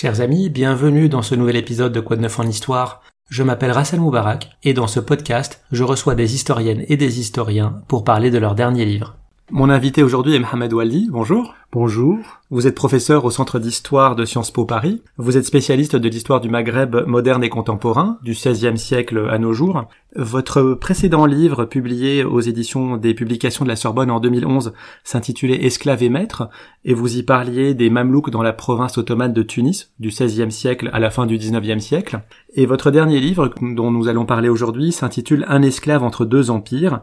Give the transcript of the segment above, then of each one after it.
Chers amis, bienvenue dans ce nouvel épisode de Quoi de neuf en histoire. Je m'appelle Rassel Moubarak et dans ce podcast, je reçois des historiennes et des historiens pour parler de leur dernier livre. Mon invité aujourd'hui est Mohamed Waldi. Bonjour. Bonjour. Vous êtes professeur au Centre d'Histoire de Sciences Po Paris. Vous êtes spécialiste de l'histoire du Maghreb moderne et contemporain, du XVIe siècle à nos jours. Votre précédent livre, publié aux éditions des publications de la Sorbonne en 2011, s'intitulait Esclaves et maîtres, et vous y parliez des Mamelouks dans la province ottomane de Tunis, du XVIe siècle à la fin du XIXe siècle. Et votre dernier livre, dont nous allons parler aujourd'hui, s'intitule Un esclave entre deux empires,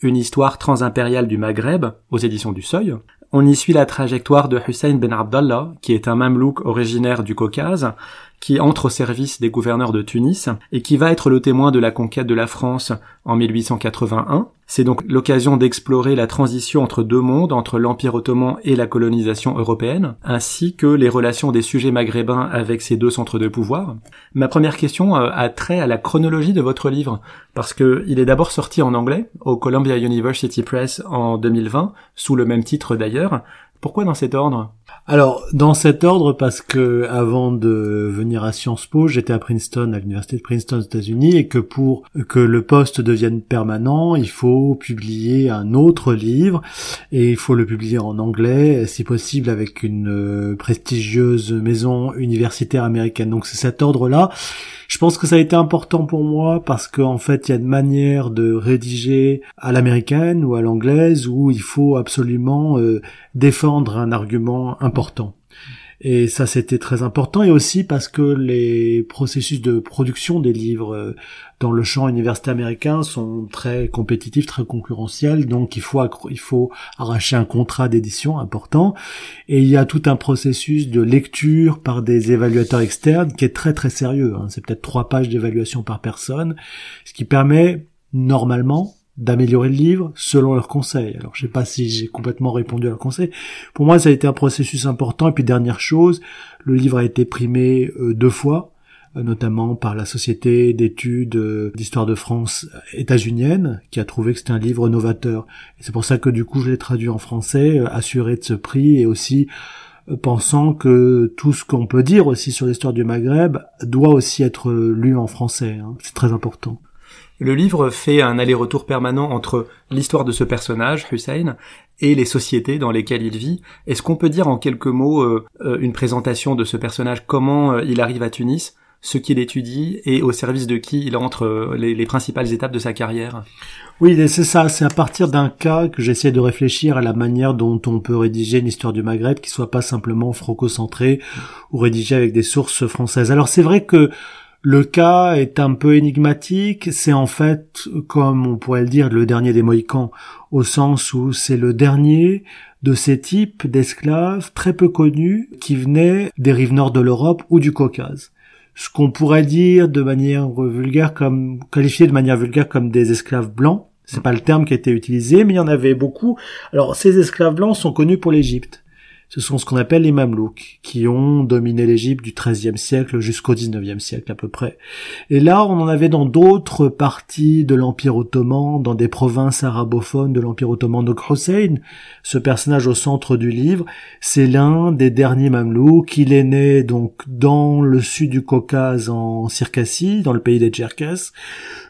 une histoire transimpériale du Maghreb, aux éditions du Seuil. On y suit la trajectoire de Hussein ben Abdallah, qui est un mamelouk originaire du Caucase, qui entre au service des gouverneurs de Tunis et qui va être le témoin de la conquête de la France en 1881. C'est donc l'occasion d'explorer la transition entre deux mondes, entre l'Empire ottoman et la colonisation européenne, ainsi que les relations des sujets maghrébins avec ces deux centres de pouvoir. Ma première question euh, a trait à la chronologie de votre livre, parce que il est d'abord sorti en anglais au Columbia University Press en 2020, sous le même titre d'ailleurs. Pourquoi dans cet ordre? Alors, dans cet ordre, parce que avant de venir à Sciences Po, j'étais à Princeton, à l'université de Princeton aux États-Unis, et que pour que le poste devienne permanent, il faut publier un autre livre, et il faut le publier en anglais, si possible avec une euh, prestigieuse maison universitaire américaine. Donc c'est cet ordre-là. Je pense que ça a été important pour moi parce qu'en fait, il y a une manière de rédiger à l'américaine ou à l'anglaise où il faut absolument euh, défendre un argument. Et ça, c'était très important. Et aussi parce que les processus de production des livres euh, dans le champ universitaire américain sont très compétitifs, très concurrentiels. Donc, il faut, il faut arracher un contrat d'édition important. Et il y a tout un processus de lecture par des évaluateurs externes qui est très, très sérieux. Hein. C'est peut-être trois pages d'évaluation par personne, ce qui permet normalement d'améliorer le livre selon leurs conseils. Alors je sais pas si j'ai complètement répondu à leurs conseils. Pour moi, ça a été un processus important. Et puis dernière chose, le livre a été primé euh, deux fois, euh, notamment par la Société d'études euh, d'histoire de France états-unienne, qui a trouvé que c'était un livre novateur. Et c'est pour ça que du coup je l'ai traduit en français, assuré de ce prix et aussi pensant que tout ce qu'on peut dire aussi sur l'histoire du Maghreb doit aussi être lu en français. Hein. C'est très important. Le livre fait un aller-retour permanent entre l'histoire de ce personnage, Hussein, et les sociétés dans lesquelles il vit. Est-ce qu'on peut dire en quelques mots euh, euh, une présentation de ce personnage, comment euh, il arrive à Tunis, ce qu'il étudie? Et au service de qui il entre les, les principales étapes de sa carrière? Oui, c'est ça, c'est à partir d'un cas que j'essaie de réfléchir à la manière dont on peut rédiger une histoire du Maghreb qui soit pas simplement franco-centrée ou rédigée avec des sources françaises. Alors c'est vrai que le cas est un peu énigmatique, c'est en fait, comme on pourrait le dire, le dernier des Mohicans, au sens où c'est le dernier de ces types d'esclaves très peu connus qui venaient des rives nord de l'Europe ou du Caucase. Ce qu'on pourrait dire de manière vulgaire comme, qualifier de manière vulgaire comme des esclaves blancs, c'est pas le terme qui a été utilisé, mais il y en avait beaucoup. Alors, ces esclaves blancs sont connus pour l'Égypte ce sont ce qu'on appelle les Mamelouks, qui ont dominé l'Égypte du XIIIe siècle jusqu'au XIXe siècle à peu près. Et là, on en avait dans d'autres parties de l'Empire ottoman, dans des provinces arabophones de l'Empire ottoman. Donc Hossein, ce personnage au centre du livre, c'est l'un des derniers Mamelouks. Il est né donc dans le sud du Caucase, en Circassie, dans le pays des Tcherkesses,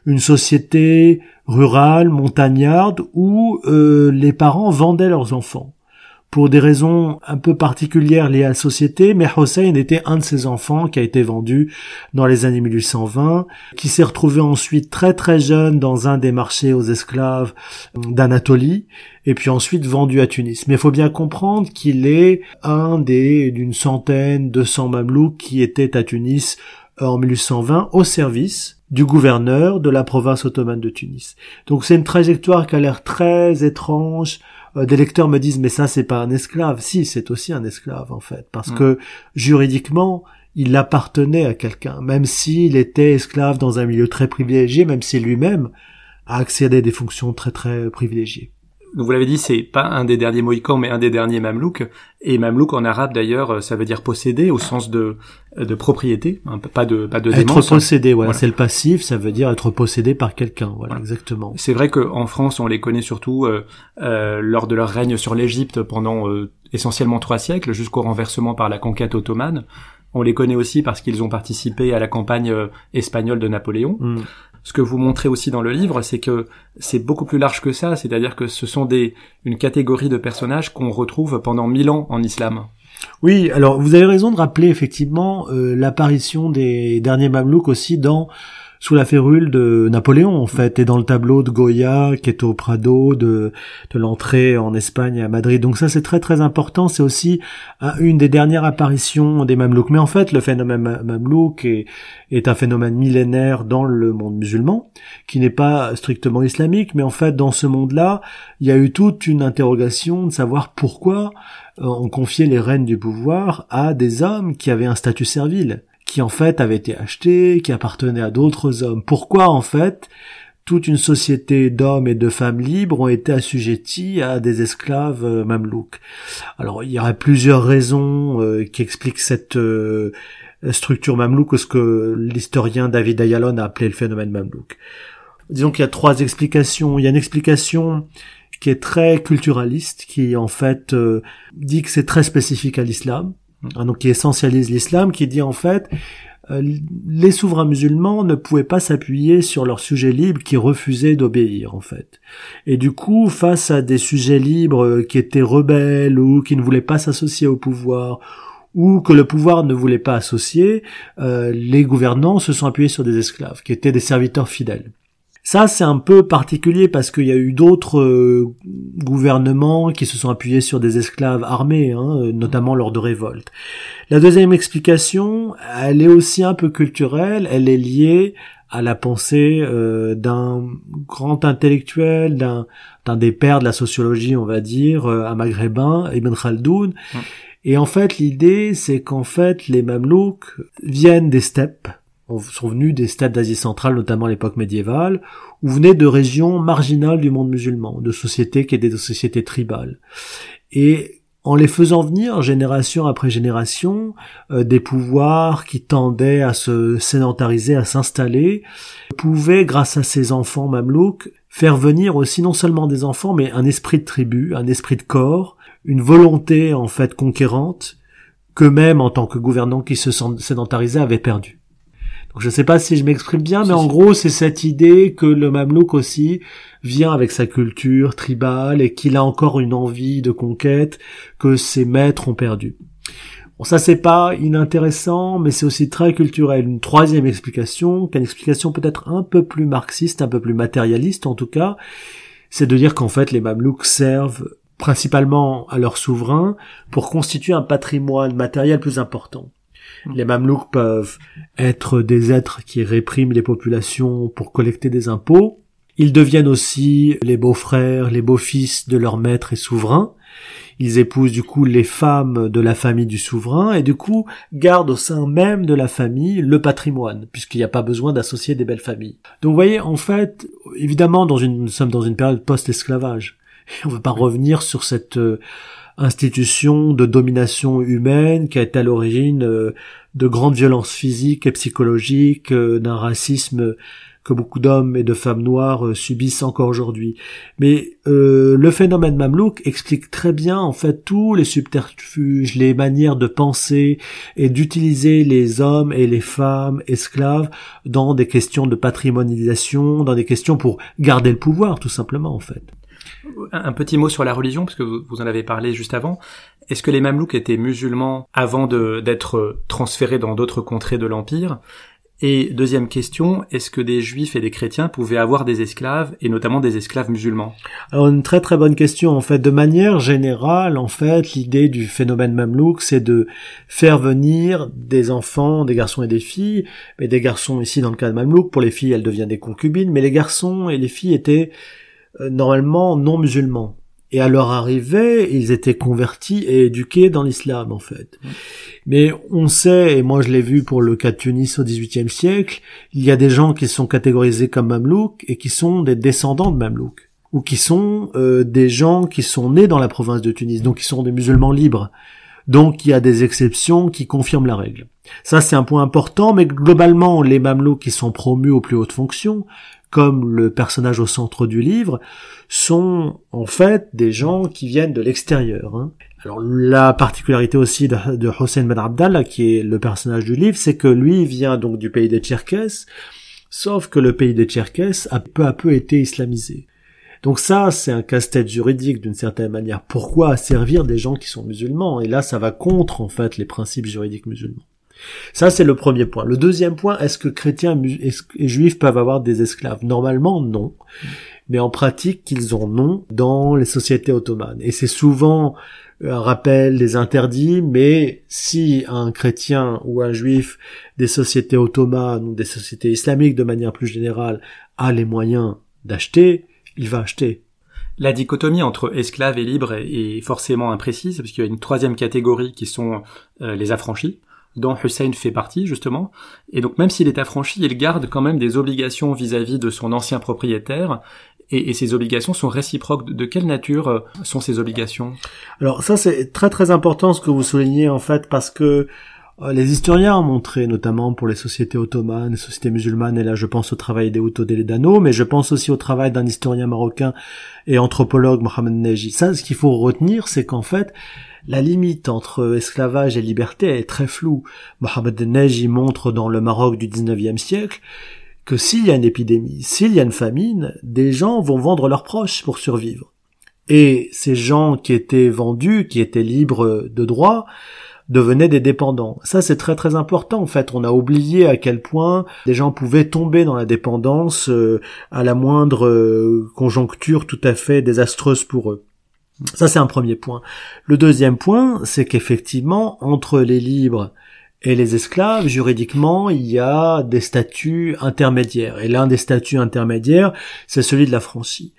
une société rurale, montagnarde, où euh, les parents vendaient leurs enfants pour des raisons un peu particulières liées à la société, mais Hossein était un de ces enfants qui a été vendu dans les années 1820, qui s'est retrouvé ensuite très très jeune dans un des marchés aux esclaves d'Anatolie, et puis ensuite vendu à Tunis. Mais il faut bien comprendre qu'il est un des d'une centaine, de cent mamelouks qui étaient à Tunis en 1820 au service du gouverneur de la province ottomane de Tunis. Donc c'est une trajectoire qui a l'air très étrange, des lecteurs me disent mais ça c'est pas un esclave. Si, c'est aussi un esclave en fait, parce mm. que juridiquement il appartenait à quelqu'un, même s'il était esclave dans un milieu très privilégié, même si lui-même a accédé à des fonctions très très privilégiées vous l'avez dit, c'est pas un des derniers Mohicans, mais un des derniers Mamelouks. Et Mamelouk en arabe d'ailleurs, ça veut dire posséder au sens de de propriété, hein, pas de pas de Être possédé, voilà, c'est le passif, ça veut dire être possédé par quelqu'un, voilà, exactement. C'est vrai qu'en France, on les connaît surtout euh, euh, lors de leur règne sur l'Égypte pendant euh, essentiellement trois siècles, jusqu'au renversement par la conquête ottomane On les connaît aussi parce qu'ils ont participé à la campagne euh, espagnole de Napoléon. Mm. Ce que vous montrez aussi dans le livre, c'est que c'est beaucoup plus large que ça, c'est-à-dire que ce sont des une catégorie de personnages qu'on retrouve pendant mille ans en islam. Oui, alors vous avez raison de rappeler effectivement euh, l'apparition des derniers Mamelouks aussi dans sous la férule de Napoléon en fait et dans le tableau de Goya qui est au Prado de de l'entrée en Espagne à Madrid. Donc ça c'est très très important, c'est aussi euh, une des dernières apparitions des Mamelouks. Mais en fait, le phénomène ma- Mamelouk est est un phénomène millénaire dans le monde musulman qui n'est pas strictement islamique, mais en fait dans ce monde-là, il y a eu toute une interrogation de savoir pourquoi euh, on confiait les rênes du pouvoir à des hommes qui avaient un statut servile qui en fait avait été acheté, qui appartenait à d'autres hommes. Pourquoi en fait toute une société d'hommes et de femmes libres ont été assujettis à des esclaves euh, mamelouks? Alors il y aurait plusieurs raisons euh, qui expliquent cette euh, structure mamelouk, ce que l'historien David Ayalon a appelé le phénomène mamelouk. Disons qu'il y a trois explications. Il y a une explication qui est très culturaliste, qui en fait dit que c'est très spécifique à l'islam, donc qui essentialise l'islam, qui dit en fait euh, les souverains musulmans ne pouvaient pas s'appuyer sur leurs sujets libres qui refusaient d'obéir en fait. Et du coup, face à des sujets libres euh, qui étaient rebelles ou qui ne voulaient pas s'associer au pouvoir ou que le pouvoir ne voulait pas associer, euh, les gouvernants se sont appuyés sur des esclaves qui étaient des serviteurs fidèles. Ça, c'est un peu particulier parce qu'il y a eu d'autres euh, gouvernements qui se sont appuyés sur des esclaves armés, hein, euh, notamment lors de révoltes. La deuxième explication, elle est aussi un peu culturelle, elle est liée à la pensée euh, d'un grand intellectuel, d'un d'un des pères de la sociologie, on va dire, euh, un maghrébin, Ibn Khaldoun. Mm. Et en fait, l'idée, c'est qu'en fait, les Mamelouks viennent des steppes, sont venus des steppes d'Asie centrale, notamment à l'époque médiévale, ou venaient de régions marginales du monde musulman, de sociétés qui étaient des sociétés tribales. Et en les faisant venir génération après génération, euh, des pouvoirs qui tendaient à se sédentariser, à s'installer, pouvaient, grâce à ces enfants mamelouks, faire venir aussi non seulement des enfants, mais un esprit de tribu, un esprit de corps, une volonté en fait conquérante, qu'eux-mêmes, en tant que gouvernants qui se sédentarisaient, avaient perdu. Donc je ne sais pas si je m'exprime bien, mais en gros, c'est cette idée que le mamelouk aussi vient avec sa culture tribale et qu'il a encore une envie de conquête que ses maîtres ont perdu. Bon, ça c'est pas inintéressant, mais c'est aussi très culturel. Une troisième explication, qui est une explication peut-être un peu plus marxiste, un peu plus matérialiste en tout cas, c'est de dire qu'en fait les mamelouks servent principalement à leurs souverains pour constituer un patrimoine matériel plus important. Les mamelouks peuvent être des êtres qui répriment les populations pour collecter des impôts. Ils deviennent aussi les beaux-frères, les beaux-fils de leurs maîtres et souverains. Ils épousent du coup les femmes de la famille du souverain et du coup gardent au sein même de la famille le patrimoine, puisqu'il n'y a pas besoin d'associer des belles familles. Donc vous voyez, en fait, évidemment, dans nous sommes dans une période post-esclavage. On ne veut pas revenir sur cette euh, institution de domination humaine qui été à l'origine euh, de grandes violences physiques et psychologiques, euh, d'un racisme que beaucoup d'hommes et de femmes noires euh, subissent encore aujourd'hui. Mais euh, le phénomène mamelouk explique très bien en fait tous les subterfuges, les manières de penser et d'utiliser les hommes et les femmes esclaves dans des questions de patrimonialisation, dans des questions pour garder le pouvoir tout simplement en fait. Un petit mot sur la religion, parce que vous, en avez parlé juste avant. Est-ce que les Mamelouks étaient musulmans avant d'être transférés dans d'autres contrées de l'Empire? Et deuxième question, est-ce que des juifs et des chrétiens pouvaient avoir des esclaves, et notamment des esclaves musulmans? Alors une très très bonne question en fait. De manière générale, en fait, l'idée du phénomène mamelouk, c'est de faire venir des enfants, des garçons et des filles, mais des garçons ici dans le cas de mamelouk. Pour les filles, elles deviennent des concubines, mais les garçons et les filles étaient normalement non musulmans. Et à leur arrivée, ils étaient convertis et éduqués dans l'islam en fait. Mais on sait, et moi je l'ai vu pour le cas de Tunis au XVIIIe siècle, il y a des gens qui sont catégorisés comme mamelouks et qui sont des descendants de mamelouks ou qui sont euh, des gens qui sont nés dans la province de Tunis, donc qui sont des musulmans libres. Donc il y a des exceptions qui confirment la règle. Ça c'est un point important, mais globalement les mamelouks qui sont promus aux plus hautes fonctions, comme le personnage au centre du livre, sont en fait des gens qui viennent de l'extérieur. Hein. Alors la particularité aussi de, Hossein Ben Abdallah, qui est le personnage du livre, c'est que lui vient donc du pays des Tcherkesses, sauf que le pays des Tcherkesses a peu à peu été islamisé. Donc ça, c'est un casse-tête juridique d'une certaine manière. Pourquoi servir des gens qui sont musulmans? Et là, ça va contre en fait les principes juridiques musulmans. Ça, c'est le premier point. Le deuxième point, est-ce que chrétiens et juifs peuvent avoir des esclaves? Normalement, non. Mais en pratique, qu'ils ont non dans les sociétés ottomanes. Et c'est souvent un rappel des interdits, mais si un chrétien ou un juif des sociétés ottomanes ou des sociétés islamiques de manière plus générale a les moyens d'acheter, il va acheter. La dichotomie entre esclaves et libres est forcément imprécise, parce qu'il y a une troisième catégorie qui sont euh, les affranchis, dont Hussein fait partie justement. Et donc même s'il est affranchi, il garde quand même des obligations vis-à-vis de son ancien propriétaire. Et, ces obligations sont réciproques. De, quelle nature euh, sont ces obligations? Alors ça c'est très très important ce que vous soulignez en fait parce que euh, les historiens ont montré, notamment pour les sociétés ottomanes, les sociétés musulmanes, et là je pense au travail des Deledano, mais je pense aussi au travail d'un historien marocain et anthropologue, Mohamed Neji. Ça, ce qu'il faut retenir, c'est qu'en fait, la limite entre esclavage et liberté est très floue. Mohamed Neji montre dans le Maroc du 19e siècle que s'il y a une épidémie, s'il y a une famine, des gens vont vendre leurs proches pour survivre. Et ces gens qui étaient vendus, qui étaient libres de droit, devenaient des dépendants. Ça, c'est très très important. En fait, on a oublié à quel point des gens pouvaient tomber dans la dépendance euh, à la moindre euh, conjoncture tout à fait désastreuse pour eux. Ça, c'est un premier point. Le deuxième point, c'est qu'effectivement, entre les libres et les esclaves, juridiquement, il y a des statuts intermédiaires. Et l'un des statuts intermédiaires, c'est celui de la Francie.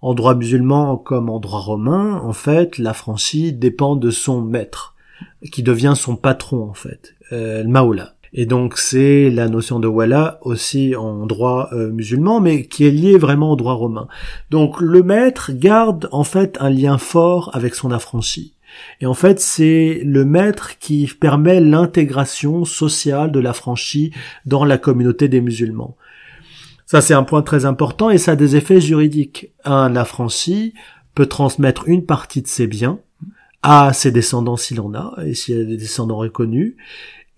En droit musulman comme en droit romain, en fait, la Francie dépend de son maître qui devient son patron en fait, euh, le Maoula. Et donc c'est la notion de wala aussi en droit euh, musulman, mais qui est liée vraiment au droit romain. Donc le maître garde en fait un lien fort avec son affranchi. Et en fait, c'est le maître qui permet l'intégration sociale de l'affranchi dans la communauté des musulmans. Ça, c'est un point très important et ça a des effets juridiques. Un affranchi peut transmettre une partie de ses biens à ses descendants s'il en a, et s'il a des descendants reconnus,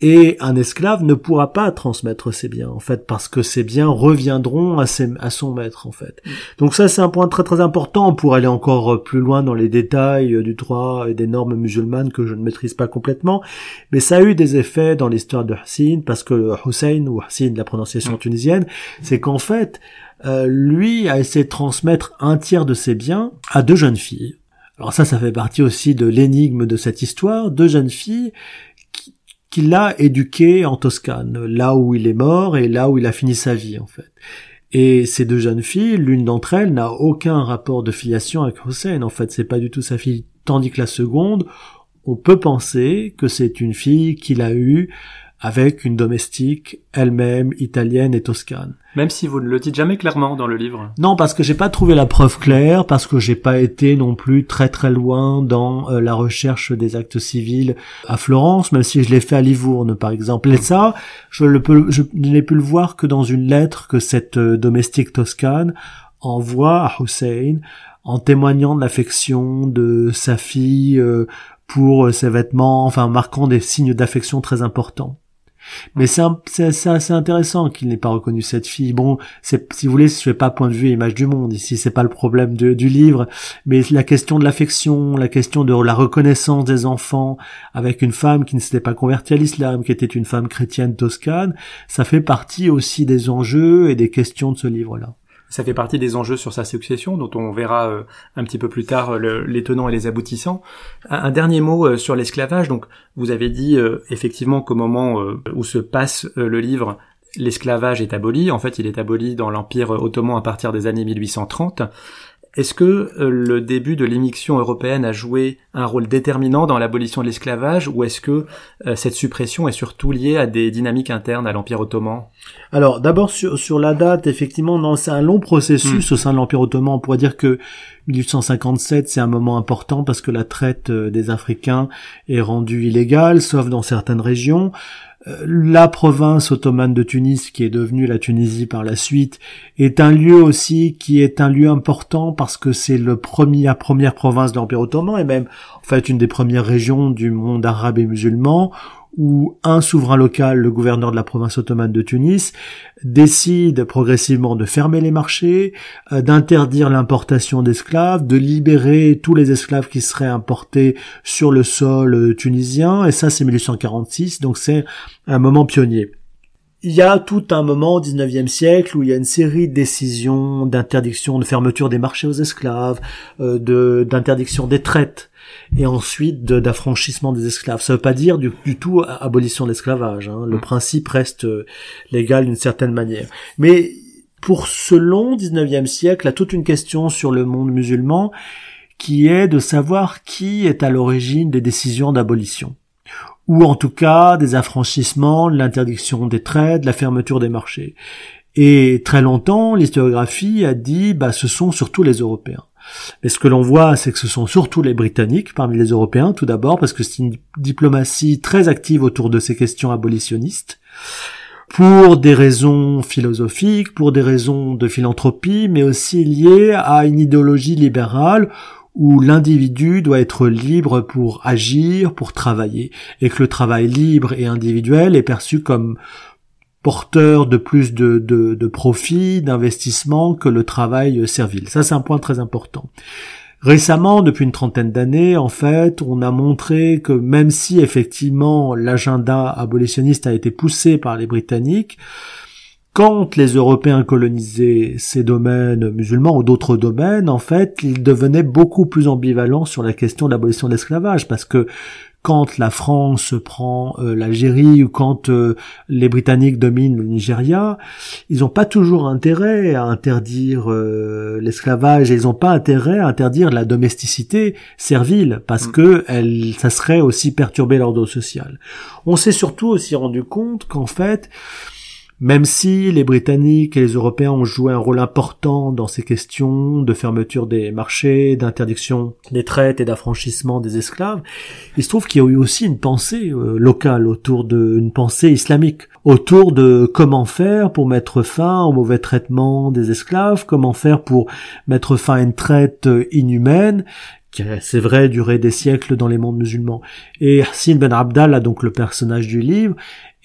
et un esclave ne pourra pas transmettre ses biens en fait parce que ses biens reviendront à, à son maître en fait. Donc ça c'est un point très très important pour aller encore plus loin dans les détails du droit et des normes musulmanes que je ne maîtrise pas complètement, mais ça a eu des effets dans l'histoire de Hassin parce que Hussein ou Hassin la prononciation tunisienne, c'est qu'en fait euh, lui a essayé de transmettre un tiers de ses biens à deux jeunes filles alors ça, ça fait partie aussi de l'énigme de cette histoire. Deux jeunes filles qu'il a éduquées en Toscane, là où il est mort et là où il a fini sa vie en fait. Et ces deux jeunes filles, l'une d'entre elles n'a aucun rapport de filiation avec Hossein. En fait, c'est pas du tout sa fille. Tandis que la seconde, on peut penser que c'est une fille qu'il a eue avec une domestique elle-même italienne et toscane. Même si vous ne le dites jamais clairement dans le livre. Non, parce que j'ai pas trouvé la preuve claire, parce que j'ai pas été non plus très très loin dans euh, la recherche des actes civils à Florence, même si je l'ai fait à Livourne par exemple. Et ça, je, le peux, je n'ai pu le voir que dans une lettre que cette euh, domestique toscane envoie à Hussein en témoignant de l'affection de sa fille euh, pour ses vêtements, enfin marquant des signes d'affection très importants. Mais c'est assez intéressant qu'il n'ait pas reconnu cette fille. Bon, si vous voulez, je pas point de vue image du monde ici, c'est pas le problème du livre, mais la question de l'affection, la question de la reconnaissance des enfants avec une femme qui ne s'était pas convertie à l'islam, qui était une femme chrétienne toscane, ça fait partie aussi des enjeux et des questions de ce livre-là. Ça fait partie des enjeux sur sa succession, dont on verra euh, un petit peu plus tard euh, les tenants et les aboutissants. Un, dernier mot euh, sur l'esclavage. Donc, vous avez dit effectivement qu'au moment où se passe le livre, l'esclavage est aboli. En fait, il est aboli dans l'Empire ottoman à partir des années 1830. Est-ce que euh, le début de l'émission européenne a joué un rôle déterminant dans l'abolition de l'esclavage ou est-ce que euh, cette suppression est surtout liée à des dynamiques internes à l'Empire ottoman? Alors d'abord sur, sur la date, effectivement, non, c'est un long processus hmm. au sein de l'Empire ottoman. On pourrait dire que 1857 c'est un moment important parce que la traite euh, des Africains est rendue illégale, sauf dans certaines régions. La province ottomane de Tunis, qui est devenue la Tunisie par la suite, est un lieu aussi qui est un lieu important parce que c'est le premier, la première province de l'Empire ottoman et même en fait une des premières régions du monde arabe et musulman où un souverain local, le gouverneur de la province ottomane de Tunis, décide progressivement de fermer les marchés, euh, d'interdire l'importation d'esclaves, de libérer tous les esclaves qui seraient importés sur le sol euh, tunisien, et ça c'est 1846, donc c'est un moment pionnier. Il y a tout un moment au 19e siècle où il y a une série de décisions d'interdiction, de fermeture des marchés aux esclaves, euh, de d'interdiction des traites, et ensuite d'affranchissement des esclaves. Ça veut pas dire du, tout abolition de l'esclavage. Hein. Le mm. principe reste euh, légal d'une certaine manière. Mais pour ce long 19e siècle, il y a toute une question sur le monde musulman qui est de savoir qui est à l'origine des décisions d'abolition ou en tout cas des affranchissements, l'interdiction des trades, la fermeture des marchés. Et très longtemps, l'historiographie a dit, bah, ce sont surtout les Européens. Mais ce que l'on voit, c'est que ce sont surtout les Britanniques parmi les Européens, tout d'abord, parce que c'est une diplomatie très active autour de ces questions abolitionnistes, pour des raisons philosophiques, pour des raisons de philanthropie, mais aussi liées à une idéologie libérale où l'individu doit être libre pour agir, pour travailler, et que le travail libre et individuel est perçu comme porteur de plus de, de, de profit, que le travail servile. Ça, c'est un point très important. Récemment, depuis une trentaine d'années, en fait, on a montré que même si effectivement l'agenda abolitionniste a été poussé par les Britanniques, quand les Européens colonisaient ces domaines musulmans ou d'autres domaines, en fait, ils devenaient beaucoup plus ambivalents sur la question de l'abolition de l'esclavage, parce que quand la France prend euh, l'Algérie ou quand euh, les Britanniques dominent le Nigeria, ils n'ont pas toujours intérêt à interdire euh, l'esclavage et ils n'ont pas intérêt à interdire la domesticité servile parce mm. que elle, ça serait aussi perturber l'ordre social. On s'est surtout aussi rendu compte qu'en fait, même si les Britanniques et les Européens ont joué un rôle important dans ces questions de fermeture des marchés, d'interdiction des traites et d'affranchissement des esclaves, il se trouve qu'il y a eu aussi une pensée euh, locale autour de une pensée islamique autour de comment faire pour mettre fin au mauvais traitement des esclaves, comment faire pour mettre fin à une traite inhumaine qui c'est vrai duré des siècles dans les mondes musulmans. Et Hassin Ben Abdallah, donc le personnage du livre,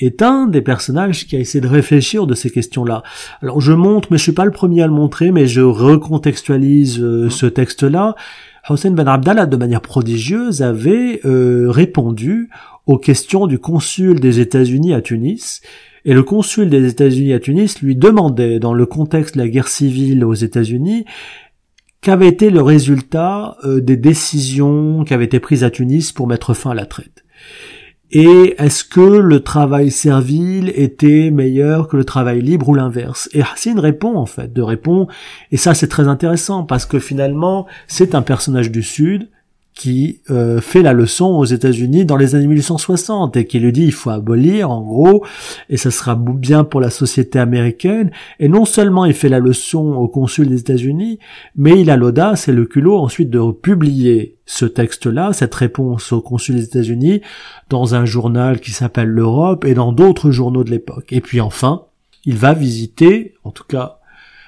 est un des personnages qui a essayé de réfléchir de ces questions-là. Alors je montre, mais je suis pas le premier à le montrer, mais je recontextualise euh, ce texte-là. Hossein Ben Abdallah, de manière prodigieuse, avait euh, répondu aux questions du consul des États-Unis à Tunis. Et le consul des États-Unis à Tunis lui demandait, dans le contexte de la guerre civile aux États-Unis, qu'avait été le résultat euh, des décisions qui avaient été prises à Tunis pour mettre fin à la traite. Et est-ce que le travail servile était meilleur que le travail libre ou l'inverse? Et Hassin répond en fait, de répond, et ça c'est très intéressant parce que finalement c'est un personnage du Sud qui euh, fait la leçon aux États-Unis dans les années 1860 et qui lui dit il faut abolir en gros et ça sera bien pour la société américaine et non seulement il fait la leçon au consul des États-Unis mais il a l'audace et le culot ensuite de publier ce texte-là, cette réponse au consul des États-Unis dans un journal qui s'appelle l'Europe et dans d'autres journaux de l'époque. Et puis enfin, il va visiter, en tout cas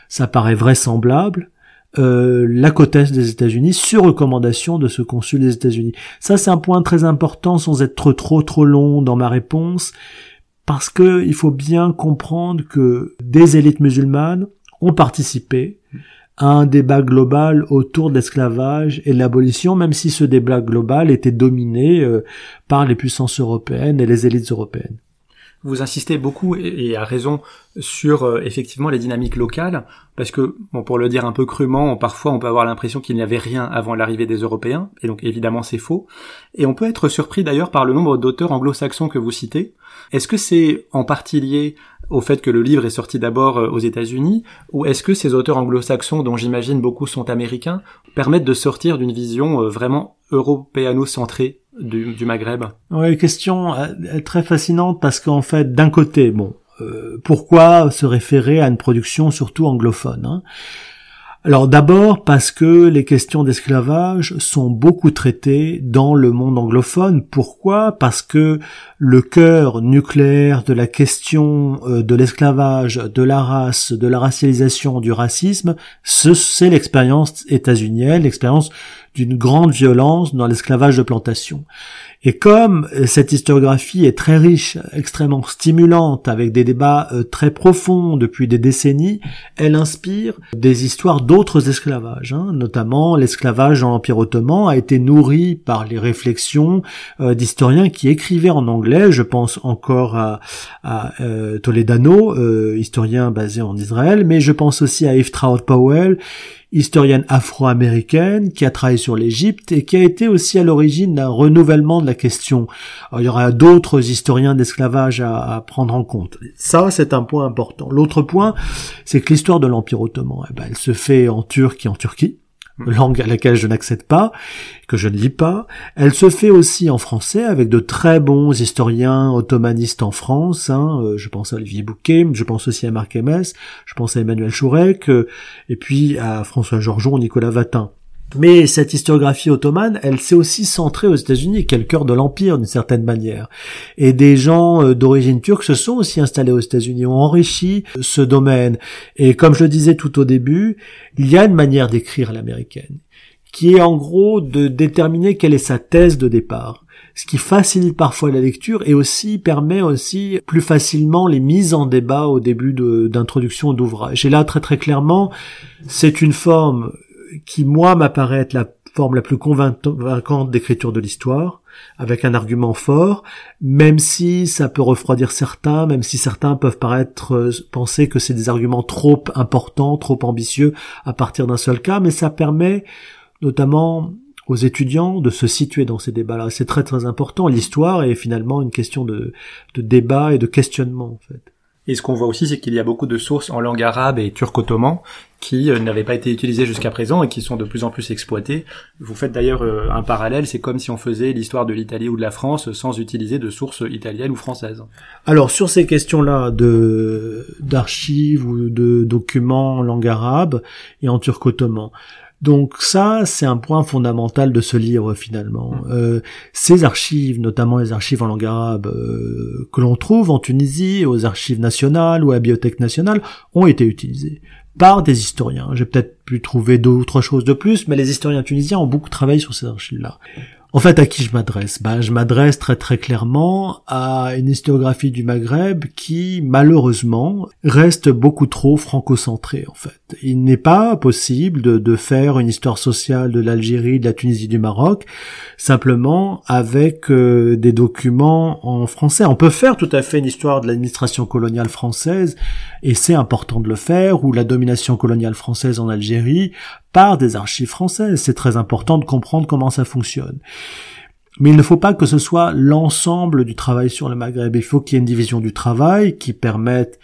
ça paraît vraisemblable, euh, la côte des États-Unis sur recommandation de ce consul des États-Unis. Ça, c'est un point très important sans être trop trop long dans ma réponse, parce que il faut bien comprendre que des élites musulmanes ont participé à un débat global autour de l'esclavage et de l'abolition, même si ce débat global était dominé euh, par les puissances européennes et les élites européennes vous insistez beaucoup et, à raison sur euh, effectivement les dynamiques locales parce que bon pour le dire un peu crûment parfois on peut avoir l'impression qu'il n'y avait rien avant l'arrivée des Européens et donc évidemment c'est faux. Et on peut être surpris d'ailleurs par le nombre d'auteurs anglo-saxons que vous citez. Est-ce que c'est en partie lié au fait que le livre est sorti d'abord euh, aux États-Unis ou est-ce que ces auteurs anglo-saxons dont j'imagine beaucoup sont américains permettent de sortir d'une vision euh, vraiment européano-centrée? Du, du Maghreb. Oui, question euh, très fascinante parce qu'en fait, d'un côté, bon, euh, pourquoi se référer à une production surtout anglophone hein? Alors d'abord parce que les questions d'esclavage sont beaucoup traitées dans le monde anglophone. Pourquoi? Parce que le cœur nucléaire de la question euh, de l'esclavage, de la race, de la racialisation, du racisme, c'est l'expérience états-unienne, l'expérience d'une grande violence dans l'esclavage de plantation. Et comme euh, cette historiographie est très riche, extrêmement stimulante, avec des débats euh, très profonds depuis des décennies, elle inspire des histoires d'autres esclavages, hein. notamment l'esclavage dans l'Empire ottoman a été nourri par les réflexions euh, d'historiens qui écrivaient en anglais. Je pense encore à, Toledano, historien basé en Israël, mais je pense aussi à Eftraud Powell historienne afro-américaine qui a travaillé sur l'Égypte et qui a été aussi à l'origine d'un renouvellement de la question. il y aura d'autres historiens d'esclavage à, prendre en compte. Ça, c'est un point important. L'autre point, c'est que l'histoire de l'Empire ottoman, eh ben, elle se fait en turc et en Turquie langue à laquelle je n'accède pas, que je ne lis pas. Elle se fait aussi en français avec de très bons historiens ottomanistes en France. Hein. Euh, je pense à Olivier Bouquet, je pense aussi à Marc Hermès, je pense à Emmanuel Chourec, euh, et puis à François Georgeon, Nicolas Vatin. Mais cette historiographie ottomane, elle s'est aussi centrée aux États-Unis, qui est le cœur de l'empire d'une certaine manière. Et des gens euh, d'origine turque se sont aussi installés aux États-Unis, ont enrichi euh, ce domaine. Et comme je le disais tout au début, il y a une manière d'écrire l'américaine, qui est en gros de déterminer quelle est sa thèse de départ ce qui facilite parfois la lecture et aussi permet aussi plus facilement les mises en débat au début d'introduction d'ouvrage. Et là, très très clairement, c'est une forme qui, moi, m'apparaît être la forme la plus convaincante d'écriture de l'histoire, avec un argument fort, même si ça peut refroidir certains, même si certains peuvent paraître euh, penser que c'est des arguments trop importants, trop ambitieux à partir d'un seul cas, mais ça permet notamment aux étudiants de se situer dans ces débats-là. C'est très très important. L'histoire est finalement une question de, de débat et de questionnement en fait. Et ce qu'on voit aussi, c'est qu'il y a beaucoup de sources en langue arabe et turc-ottoman qui euh, n'avaient pas été utilisées jusqu'à présent et qui sont de plus en plus exploitées. Vous faites d'ailleurs euh, un parallèle, c'est comme si on faisait l'histoire de l'Italie ou de la France sans utiliser de sources italiennes ou françaises. Alors sur ces questions-là de d'archives ou de documents en langue arabe et en turc-ottoman, donc ça, c'est un point fondamental de ce livre finalement. Mm. Euh, ces archives, notamment les archives en langue arabe euh, que l'on trouve en Tunisie, aux archives nationales ou à la Bibliothèque nationale, ont été utilisées par des historiens. J'ai peut-être pu trouver d'autres choses de plus, mais les historiens tunisiens ont beaucoup travaillé sur ces archives-là. En fait, à qui je m'adresse? Ben, Je m'adresse très très clairement à une historiographie du Maghreb qui, malheureusement, reste beaucoup trop franco-centrée, en fait. Il n'est pas possible de, faire une histoire sociale de l'Algérie, de la Tunisie, du Maroc, simplement avec euh, des documents en français. On peut faire tout à fait une histoire de l'administration coloniale française, et c'est important de le faire, ou la domination coloniale française en Algérie, par des archives françaises. C'est très important de comprendre comment ça fonctionne. Mais il ne faut pas que ce soit l'ensemble du travail sur le Maghreb. Il faut qu'il y ait une division du travail qui permette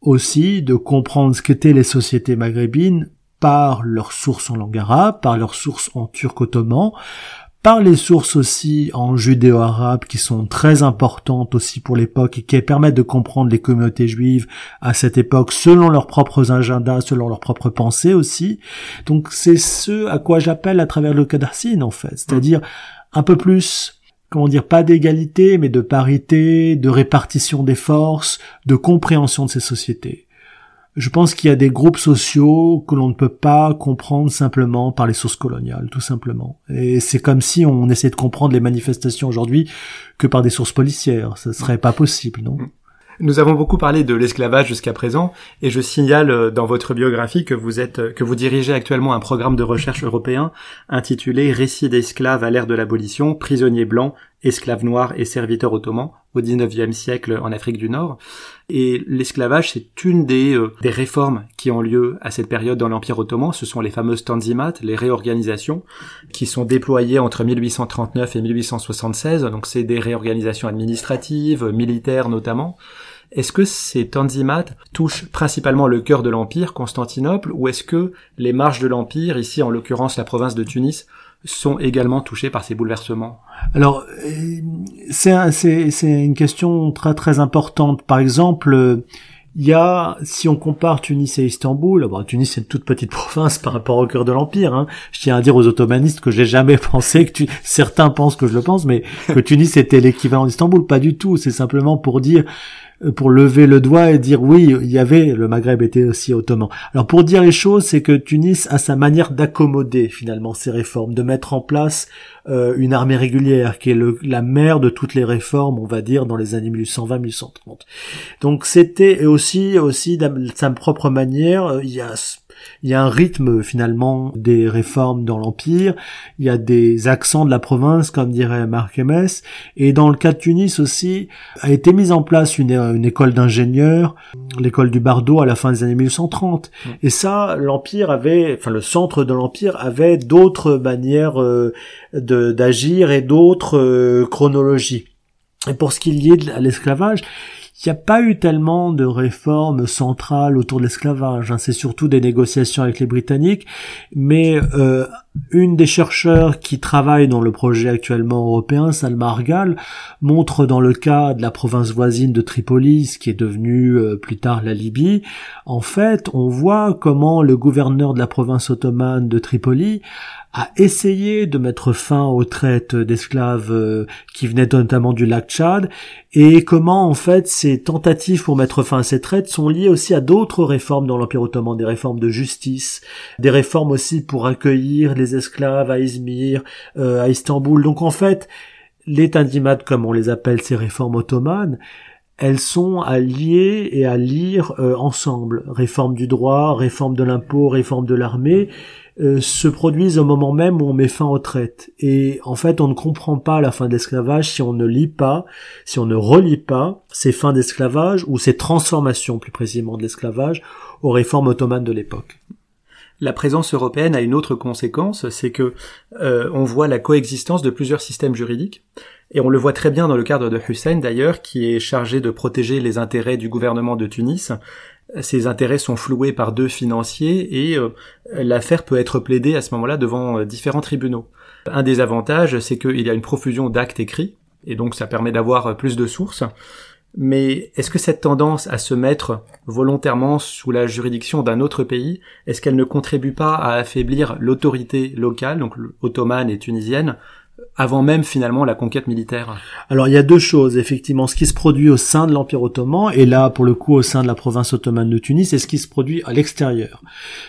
aussi de comprendre ce qu'étaient les sociétés maghrébines par leurs sources en langue arabe, par leurs sources en turc ottoman, par les sources aussi en judéo-arabe qui sont très importantes aussi pour l'époque et qui permettent de comprendre les communautés juives à cette époque selon leurs propres agendas, selon leurs propres pensées aussi. Donc c'est ce à quoi j'appelle à travers le Kadarsin en fait, c'est-à-dire un peu plus comment dire, pas d'égalité, mais de parité, de répartition des forces, de compréhension de ces sociétés. Je pense qu'il y a des groupes sociaux que l'on ne peut pas comprendre simplement par les sources coloniales, tout simplement. Et c'est comme si on essayait de comprendre les manifestations aujourd'hui que par des sources policières. Ce serait pas possible, non? Nous avons beaucoup parlé de l'esclavage jusqu'à présent, et je signale euh, dans votre biographie que vous êtes, euh, que vous dirigez actuellement un programme de recherche européen intitulé Récits d'esclaves à l'ère de l'abolition, prisonniers blancs, esclaves noirs et serviteurs ottomans au XIXe siècle en Afrique du Nord. Et l'esclavage, c'est une des, euh, des réformes qui ont lieu à cette période dans l'Empire ottoman. Ce sont les fameuses tanzimat, les réorganisations, qui sont déployées entre 1839 et 1876. Donc c'est des réorganisations administratives, militaires notamment. Est-ce que ces tanzimat touchent principalement le cœur de l'Empire, Constantinople, ou est-ce que les marges de l'Empire, ici en l'occurrence la province de Tunis, sont également touchés par ces bouleversements Alors, euh, c'est une question très très importante. Par exemple, il y a, si on compare Tunis et Istanbul, bon, Tunis c'est une toute petite province par rapport au cœur de l'empire. Hein. Je tiens à dire aux ottomanistes que j'ai jamais pensé que tu... certains pensent que je le pense, mais que Tunis était l'équivalent d'Istanbul. Pas du tout. C'est simplement pour dire euh, pour lever le doigt et dire oui, il y avait le Maghreb était aussi ottoman. Alors pour dire les choses, c'est que Tunis a sa manière d'accommoder finalement ces réformes, de mettre en place euh, une armée régulière qui est la mère de toutes les réformes, on va dire dans les années 1820-1830. Donc c'était aussi aussi sa propre manière, euh, il y a il y a un rythme finalement des réformes dans l'Empire, il y a des accents de la province comme dirait Marc Mess, et dans le cas de Tunis aussi a été mise en place une, une école d'ingénieurs, l'école du Bardo à la fin des années 1830. Et ça, l'Empire avait, enfin le centre de l'Empire avait d'autres manières euh, d'agir et d'autres euh, chronologies. Et pour ce qui est lié à l'esclavage, il n'y a pas eu tellement de réformes centrales autour de l'esclavage. Hein. C'est surtout des négociations avec les Britanniques. Mais euh, une des chercheurs qui travaille dans le projet actuellement européen, Salma Argal, montre dans le cas de la province voisine de Tripoli, ce qui est devenu euh, plus tard la Libye, en fait, on voit comment le gouverneur de la province ottomane de Tripoli a essayé de mettre fin aux traites d'esclaves euh, qui venaient notamment du lac Tchad et comment en fait ces tentatives pour mettre fin à ces traites sont liées aussi à d'autres réformes dans l'Empire ottoman, des réformes de justice, des réformes aussi pour accueillir les esclaves à Izmir, euh, à Istanbul. Donc en fait, les Tandimat, comme on les appelle, ces réformes ottomanes, elles sont à lier et à lire euh, ensemble. Réforme du droit, réforme de l'impôt, réforme de l'armée, euh, se produisent au moment même où on met fin aux traites. Et en fait, on ne comprend pas la fin de l'esclavage si on ne lit pas, si on ne relit pas ces fins d'esclavage ou ces transformations plus précisément de l'esclavage aux réformes ottomanes de l'époque. La présence européenne a une autre conséquence, c'est que euh, on voit la coexistence de plusieurs systèmes juridiques, et on le voit très bien dans le cadre de Hussein d'ailleurs, qui est chargé de protéger les intérêts du gouvernement de Tunis, ces intérêts sont floués par deux financiers et euh, l'affaire peut être plaidée à ce moment-là devant euh, différents tribunaux. Un des avantages, c'est qu'il y a une profusion d'actes écrits, et donc ça permet d'avoir plus de sources. Mais est-ce que cette tendance à se mettre volontairement sous la juridiction d'un autre pays, est-ce qu'elle ne contribue pas à affaiblir l'autorité locale, donc ottomane et tunisienne, avant même finalement la conquête militaire. Alors il y a deux choses, effectivement, ce qui se produit au sein de l'Empire ottoman, et là pour le coup au sein de la province ottomane de Tunis, et ce qui se produit à l'extérieur.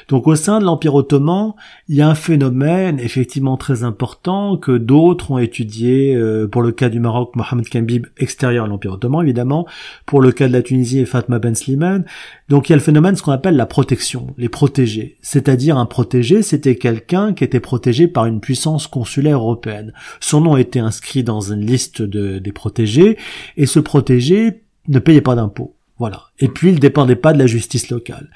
Donc au sein de l'Empire ottoman, il y a un phénomène effectivement très important que d'autres ont étudié, euh, pour le cas du Maroc, Mohamed Kambib, extérieur à l'Empire ottoman évidemment, pour le cas de la Tunisie Fatma Ben Slimane, donc il y a le phénomène ce qu'on appelle la protection, les protégés. C'est-à-dire un protégé, c'était quelqu'un qui était protégé par une puissance consulaire européenne. Son nom était inscrit dans une liste de, des protégés, et ce protégé ne payait pas d'impôts. Voilà. Et puis, il dépendait pas de la justice locale.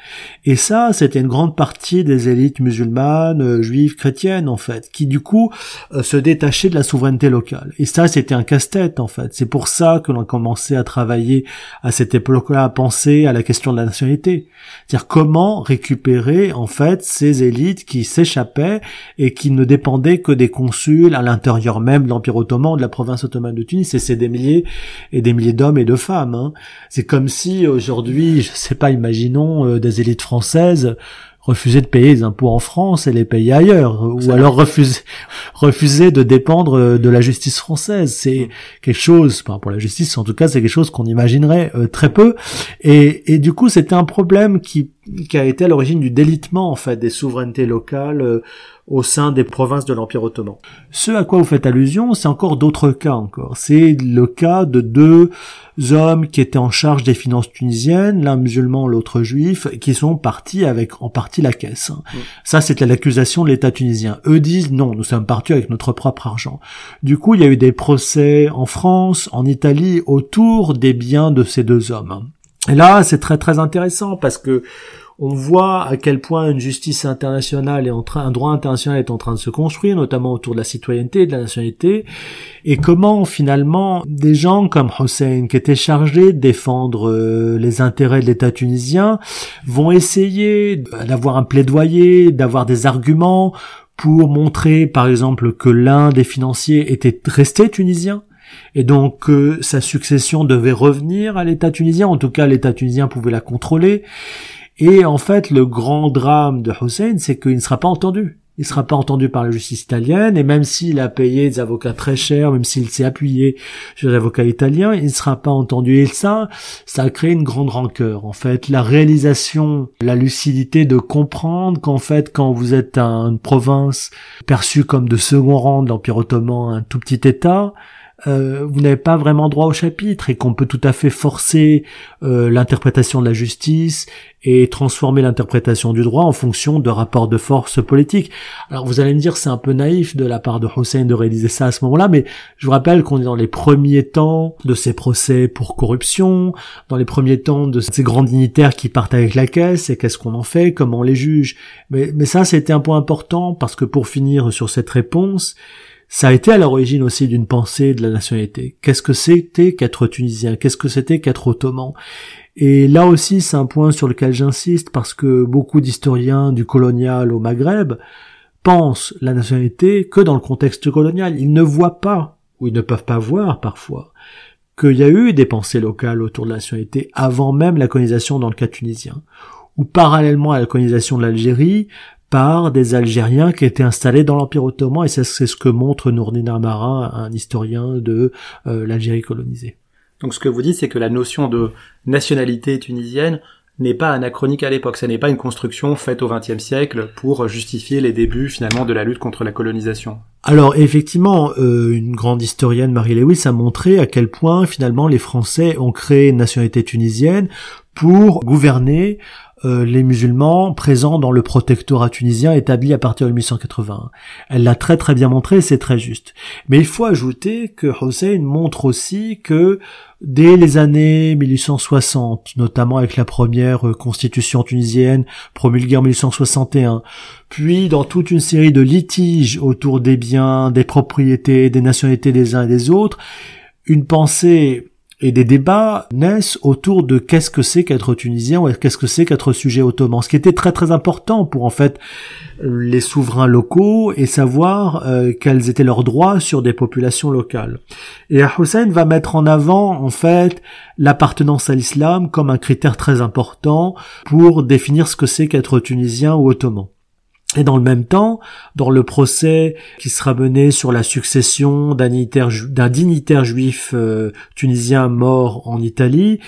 Et ça, c'était une grande partie des élites musulmanes, euh, juives, chrétiennes, en fait, qui du coup euh, se détachaient de la souveraineté locale. Et ça, c'était un casse-tête, en fait. C'est pour ça que l'on a commencé à travailler à cette époque-là, à penser à la question de la nationalité. C'est-à-dire comment récupérer, en fait, ces élites qui s'échappaient et qui ne dépendaient que des consuls à l'intérieur même de l'Empire ottoman, de la province ottomane de Tunis. Et c'est des milliers et des milliers d'hommes et de femmes. Hein. C'est comme si aujourd'hui, aujourd'hui, je sais pas, imaginons euh, des élites françaises refuser de payer des impôts en France et les payer ailleurs, ou alors refuser refuser de dépendre euh, de la justice française. C'est quelque chose, pour la justice en tout cas, c'est quelque chose qu'on imaginerait euh, très peu. Et, et du coup, c'était un problème qui qui a été à l'origine du délitement en fait des souverainetés locales au sein des provinces de l'Empire ottoman. Ce à quoi vous faites allusion, c'est encore d'autres cas encore. C'est le cas de deux hommes qui étaient en charge des finances tunisiennes, l'un musulman, l'autre juif, qui sont partis avec en partie la caisse. Mm. Ça, c'était l'accusation de l'État tunisien. Eux disent non, nous sommes partis avec notre propre argent. Du coup, il y a eu des procès en France, en Italie, autour des biens de ces deux hommes. Et là, c'est très très intéressant parce que on voit à quel point une justice internationale est en train, un droit international est en train de se construire, notamment autour de la citoyenneté et de la nationalité, et comment finalement des gens comme Hossein, qui étaient chargés de défendre euh, les intérêts de l'État tunisien, vont essayer d'avoir un plaidoyer, d'avoir des arguments pour montrer, par exemple, que l'un des financiers était resté tunisien, Et donc sa succession devait revenir à l'État tunisien, en tout cas l'État tunisien pouvait la contrôler. Et en fait, le grand drame de Hussein, c'est qu'il ne sera pas entendu il sera pas entendu par la justice italienne et même s'il a payé des avocats très chers, même s'il s'est appuyé sur les avocats italiens, il ne sera pas entendu. Et ça, ça a créé une grande rancœur. En fait, la réalisation, la lucidité de comprendre qu'en fait, quand vous êtes une province perçue comme de second rang de l'Empire ottoman, un tout petit État, euh, vous n'avez pas vraiment droit au chapitre et qu'on peut tout à fait forcer euh, l'interprétation de la justice et transformer l'interprétation du droit en fonction de rapports de force politiques. Alors vous allez me dire c'est un peu naïf de la part de Hussein de réaliser ça à ce moment-là, mais je vous rappelle qu'on est dans les premiers temps de ces procès pour corruption, dans les premiers temps de ces grands dignitaires qui partent avec la caisse et qu'est-ce qu'on en fait, comment on les juge. Mais, mais ça c'était un point important parce que pour finir sur cette réponse, ça a été à l'origine aussi d'une pensée de la nationalité. Qu'est-ce que c'était qu'être tunisien? Qu'est-ce que c'était qu'être ottoman? Et là aussi, c'est un point sur lequel j'insiste parce que beaucoup d'historiens du colonial au Maghreb pensent la nationalité que dans le contexte colonial. Ils ne voient pas, ou ils ne peuvent pas voir parfois, qu'il y a eu des pensées locales autour de la nationalité avant même la colonisation dans le cas tunisien ou parallèlement à la colonisation de l'Algérie, par des Algériens qui étaient installés dans l'Empire ottoman, et c'est ce que montre Nourdin Amara, un historien de euh, l'Algérie colonisée. Donc ce que vous dites, c'est que la notion de nationalité tunisienne n'est pas anachronique à l'époque, ça n'est pas une construction faite au XXe siècle pour justifier les débuts finalement de la lutte contre la colonisation. Alors effectivement, euh, une grande historienne, Marie Lewis, a montré à quel point finalement les Français ont créé une nationalité tunisienne pour gouverner euh, les musulmans présents dans le protectorat tunisien établi à partir de 1881. Elle l'a très très bien montré, c'est très juste. Mais il faut ajouter que Hussein montre aussi que dès les années 1860, notamment avec la première euh, constitution tunisienne promulguée en 1861, puis dans toute une série de litiges autour des biens, des propriétés, des nationalités des uns et des autres, une pensée et des débats naissent autour de qu'est-ce que c'est qu'être tunisien ou qu'est-ce que c'est qu'être sujet ottoman, ce qui était très très important pour en fait les souverains locaux et savoir euh, quels étaient leurs droits sur des populations locales. Et Hussein va mettre en avant en fait l'appartenance à l'islam comme un critère très important pour définir ce que c'est qu'être tunisien ou ottoman. Et dans le même temps, dans le procès qui sera mené sur la succession d'un dignitaire, juif euh, tunisien mort en Italie,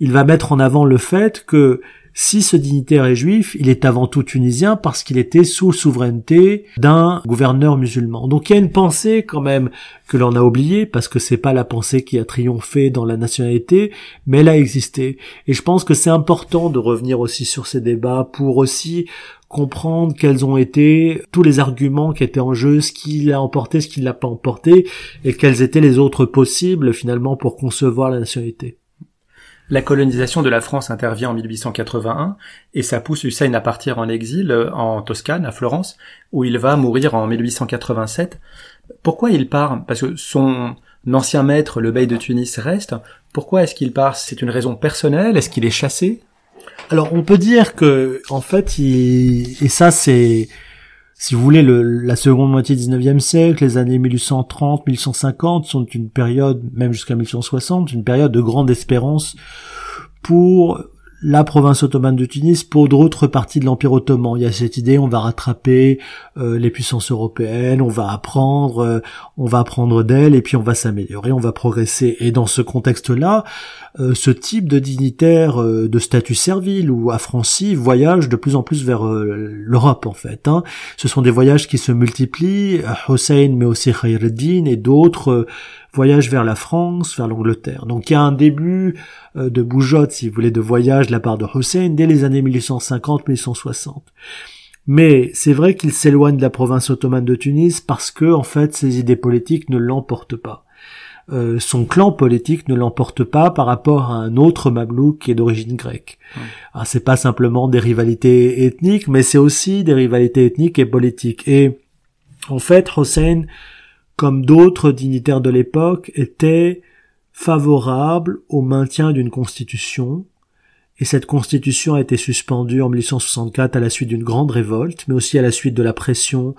il va mettre en avant le fait que si ce dignitaire est juif, il est avant tout tunisien parce qu'il était sous souveraineté d'un gouverneur musulman. Donc il y a une pensée quand même que l'on a oubliée parce que c'est pas la pensée qui a triomphé dans la nationalité, mais elle a existé. Et je pense que c'est important de revenir aussi sur ces débats pour aussi comprendre quels ont été tous les arguments qui étaient en jeu, ce qui l'a emporté, ce qui l'a pas emporté, et quels étaient les autres possibles finalement pour concevoir la nationalité. La colonisation de la France intervient en 1881 et ça pousse Hussein à partir en exil euh, en Toscane, à Florence, où il va mourir en 1887. Pourquoi il part? Parce que son ancien maître, le bey de Tunis, reste. Pourquoi est-ce qu'il part? C'est une raison personnelle? Est-ce qu'il est chassé? Alors on peut dire que en fait, il... et ça c'est, si vous voulez, le, la seconde moitié du 19e siècle, les années 1830, 1850 sont une période, même jusqu'à 1860, une période de grande espérance pour la province ottomane de Tunis pour d'autres parties de l'Empire ottoman. Il y a cette idée, on va rattraper euh, les puissances européennes, on va apprendre, euh, on va apprendre d'elles et puis on va s'améliorer, on va progresser. Et dans ce contexte-là, euh, ce type de dignitaire de statut servile ou affranchi voyage de plus en plus vers l'Europe en fait. Hein. Ce sont des voyages qui se multiplient. Hussein, mais aussi Khaireddin et d'autres voyage vers la France, vers l'Angleterre. Donc il y a un début euh, de bougeotte, si vous voulez, de voyage de la part de Hussein dès les années 1850-1860. Mais c'est vrai qu'il s'éloigne de la province ottomane de Tunis parce que, en fait, ses idées politiques ne l'emportent pas. Euh, son clan politique ne l'emporte pas par rapport à un autre Mablouk qui est d'origine grecque. Ah, c'est pas simplement des rivalités ethniques, mais c'est aussi des rivalités ethniques et politiques. Et en fait, Hussein comme d'autres dignitaires de l'époque, était favorable au maintien d'une constitution, et cette constitution a été suspendue en 1864 à la suite d'une grande révolte, mais aussi à la suite de la pression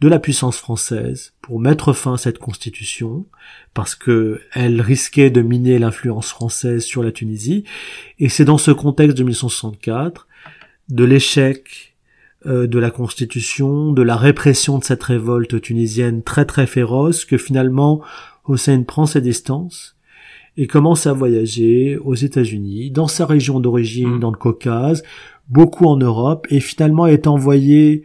de la puissance française pour mettre fin à cette constitution, parce que elle risquait de miner l'influence française sur la Tunisie. Et c'est dans ce contexte de 1964, de l'échec de la constitution, de la répression de cette révolte tunisienne très très féroce, que finalement Hossein prend ses distances et commence à voyager aux États-Unis, dans sa région d'origine, mmh. dans le Caucase, beaucoup en Europe, et finalement est envoyé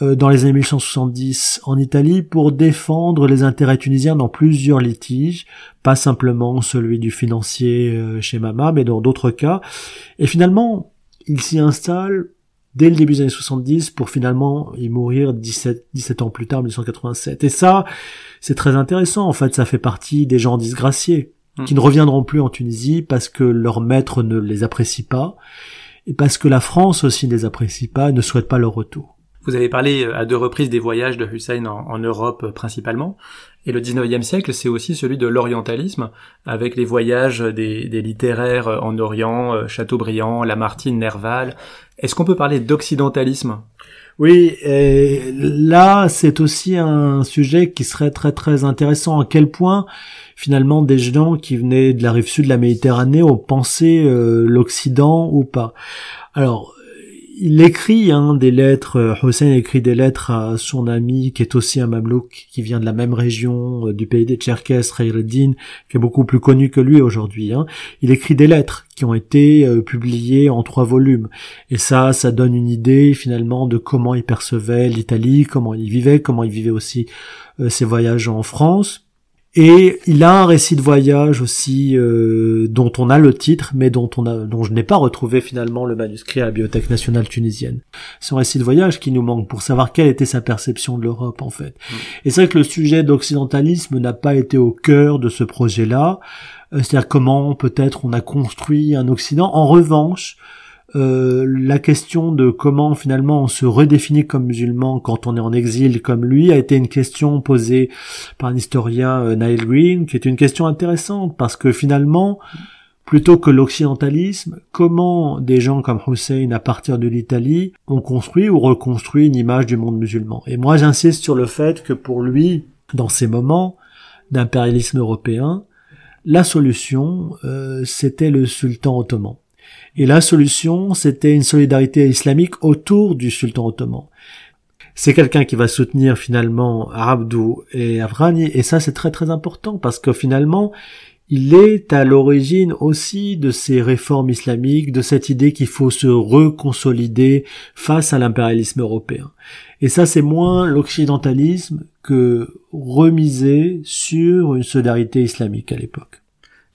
euh, dans les années 1870 en Italie pour défendre les intérêts tunisiens dans plusieurs litiges, pas simplement celui du financier euh, chez Mama, mais dans d'autres cas. Et finalement, il s'y installe dès le début des années 70 pour finalement y mourir 17, 17 ans plus tard, 1987. Et ça, c'est très intéressant. En fait, ça fait partie des gens disgraciés hmm. qui ne reviendront plus en Tunisie parce que leur maître ne les apprécie pas et parce que la France aussi ne les apprécie pas et ne souhaite pas leur retour. Vous avez parlé euh, à deux reprises des voyages de Hussein en, Europe euh, principalement. Et le 19e siècle, c'est aussi celui de l'orientalisme, avec les voyages des, littéraires euh, en Orient, Chateaubriand, Lamartine, Nerval. Est-ce qu'on peut parler d'occidentalisme? Oui, et là c'est aussi un sujet qui serait très très intéressant. À quel point finalement des gens qui venaient de la rive sud de la Méditerranée ont pensé l'Occident ou pas? Alors il écrit hein, des lettres, euh, Hossein écrit des lettres à son ami qui est aussi un mamelouk qui vient de la même région euh, du pays des Tcherkesses, Khaireddin, qui est beaucoup plus connu que lui aujourd'hui. Hein. Il écrit des lettres qui ont été euh, publiées en trois volumes. Et ça, ça donne une idée finalement de comment il percevait l'Italie, comment il vivait, comment il vivait aussi ses voyages en France. Et il a un récit de voyage aussi euh, dont on a le titre, mais dont on a, dont je n'ai pas retrouvé finalement le manuscrit à la Bibliothèque nationale tunisienne. C'est un récit de voyage qui nous manque pour savoir quelle était sa perception de l'Europe en fait. Mm. Et c'est vrai que le sujet d'occidentalisme n'a pas été au cœur de ce projet-là. Euh, c'est-à-dire comment peut-être on a construit un Occident. En revanche, euh, la question de comment finalement on se redéfinit comme musulman quand on est en exil comme lui a été une question posée par un historien euh, Niall Green, qui est une question intéressante parce que finalement, plutôt que l'occidentalisme, comment des gens comme Hussein à partir de l'Italie ont construit ou reconstruit une image du monde musulman. Et moi j'insiste sur le fait que pour lui, dans ces moments d'impérialisme européen, la solution, euh, c'était le sultan ottoman. Et la solution, c'était une solidarité islamique autour du sultan ottoman. C'est quelqu'un qui va soutenir finalement Abdou et Afghani, et ça c'est très très important parce que finalement, il est à l'origine aussi de ces réformes islamiques, de cette idée qu'il faut se reconsolider face à l'impérialisme européen. Et ça, c'est moins l'occidentalisme que remiser sur une solidarité islamique à l'époque.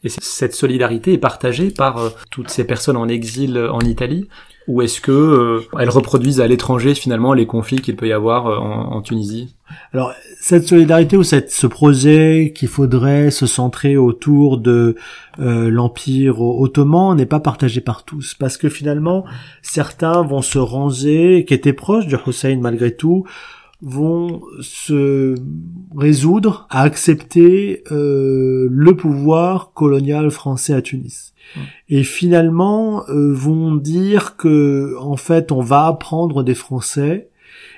Et cette solidarité est partagée par euh, toutes ces personnes en exil euh, en Italie? Ou est-ce que euh, elles reproduisent à l'étranger finalement les conflits qu'il peut y avoir en, Tunisie? Alors cette solidarité ou ce projet qu'il faudrait se centrer autour de l'empire ottoman n'est pas partagé par tous. Parce que finalement certains vont se ranger qui étaient proches de Hussein malgré tout vont se résoudre à accepter euh, le pouvoir colonial français à Tunis. Et finalement euh, vont dire que en fait on va apprendre des Français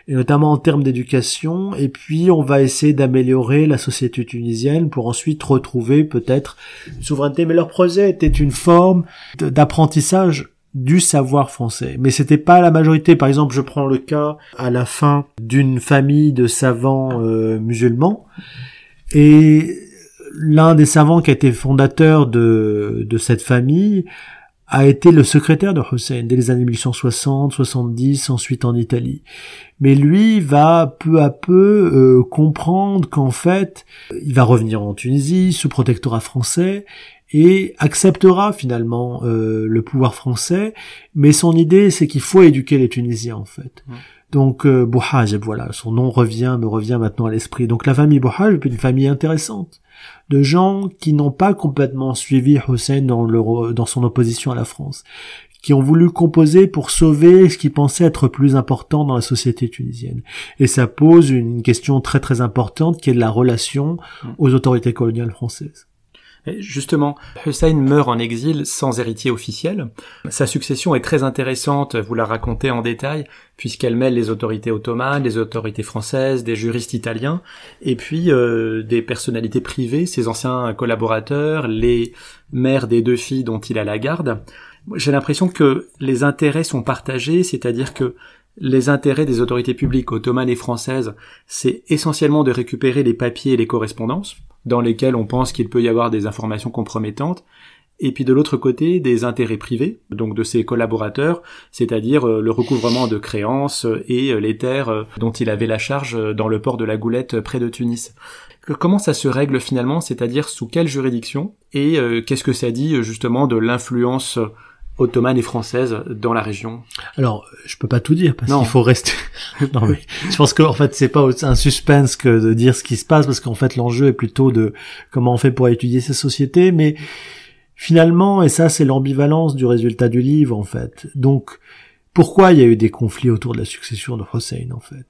et notamment en termes d'éducation, et puis on va essayer d'améliorer la société tunisienne pour ensuite retrouver peut-être une souveraineté. Mais leur projet était une forme d'apprentissage du savoir français. Mais c'était pas la majorité. Par exemple, je prends le cas à la fin d'une famille de savants euh, musulmans et l'un des savants qui a été fondateur de, de cette famille a été le secrétaire de Hussein dès les années 1860, 70, ensuite en Italie. Mais lui va peu à peu euh, comprendre qu'en fait, il va revenir en Tunisie sous protectorat français et acceptera finalement euh, le pouvoir français, mais son idée c'est qu'il faut éduquer les Tunisiens en fait. Donc euh, Bouhajeb, voilà, son nom revient, me revient maintenant à l'esprit. Donc la famille Bouhajeb est une famille intéressante, de gens qui n'ont pas complètement suivi Hussein dans, dans son opposition à la France, qui ont voulu composer pour sauver ce qu'ils pensaient être plus important dans la société tunisienne. Et ça pose une question très très importante qui est de la relation aux autorités coloniales françaises. Justement, Hussein meurt en exil sans héritier officiel. Sa succession est très intéressante, vous la racontez en détail, puisqu'elle mêle les autorités ottomanes, les autorités françaises, des juristes italiens, et puis euh, des personnalités privées, ses anciens collaborateurs, les mères des deux filles dont il a la garde. J'ai l'impression que les intérêts sont partagés, c'est-à-dire que les intérêts des autorités publiques ottomanes et françaises, c'est essentiellement de récupérer les papiers et les correspondances, dans lesquels on pense qu'il peut y avoir des informations compromettantes, et puis de l'autre côté des intérêts privés, donc de ses collaborateurs, c'est-à-dire euh, le recouvrement de créances et euh, les terres euh, dont il avait la charge dans le port de la Goulette près de Tunis. Comment ça se règle finalement, c'est-à-dire sous quelle juridiction, et qu'est-ce que ça dit justement de l'influence ottomane et française dans la région Alors, je peux pas tout dire parce qu'il faut rester. non, mais je pense qu'en fait, c'est pas un suspense que de dire ce qui se passe parce qu'en fait, l'enjeu est plutôt de comment on fait pour étudier ces sociétés. Mais finalement, et ça, c'est l'ambivalence du résultat du livre en fait. Donc, pourquoi il y a eu des conflits autour de la succession de Hossein en fait?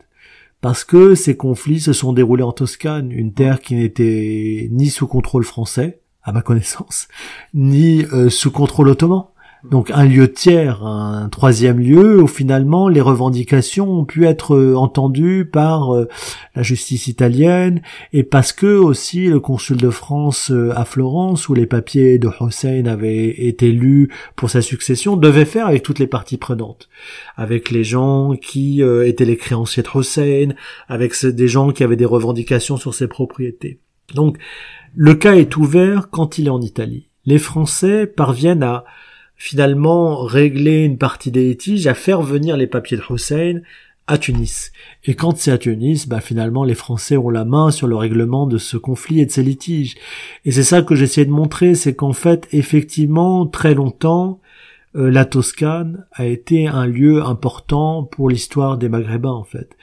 Parce que ces conflits se sont déroulés en Toscane, une terre qui n'était ni sous contrôle français, à ma connaissance, ni euh, sous contrôle ottoman. Donc un lieu tiers, un troisième lieu où finalement les revendications ont pu être euh, entendues par euh, la justice italienne et parce que aussi le consul de France euh, à Florence où les papiers de Hussein avaient été lus pour sa succession devait faire avec toutes les parties prenantes, avec les gens qui étaient les créanciers de Hussein, avec des gens qui avaient des revendications sur ses propriétés. Donc le cas est ouvert quand il est en Italie. Les Français parviennent à finalement régler une partie des litiges, à faire venir les papiers de Hussein à Tunis. Et quand c'est à Tunis, bah finalement les Français ont la main sur le règlement de ce conflit et de ces litiges. Et c'est ça que j'essaie de montrer, c'est qu'en fait, effectivement, très longtemps, euh, la Toscane a été un lieu important pour l'histoire des Maghrébins, en fait.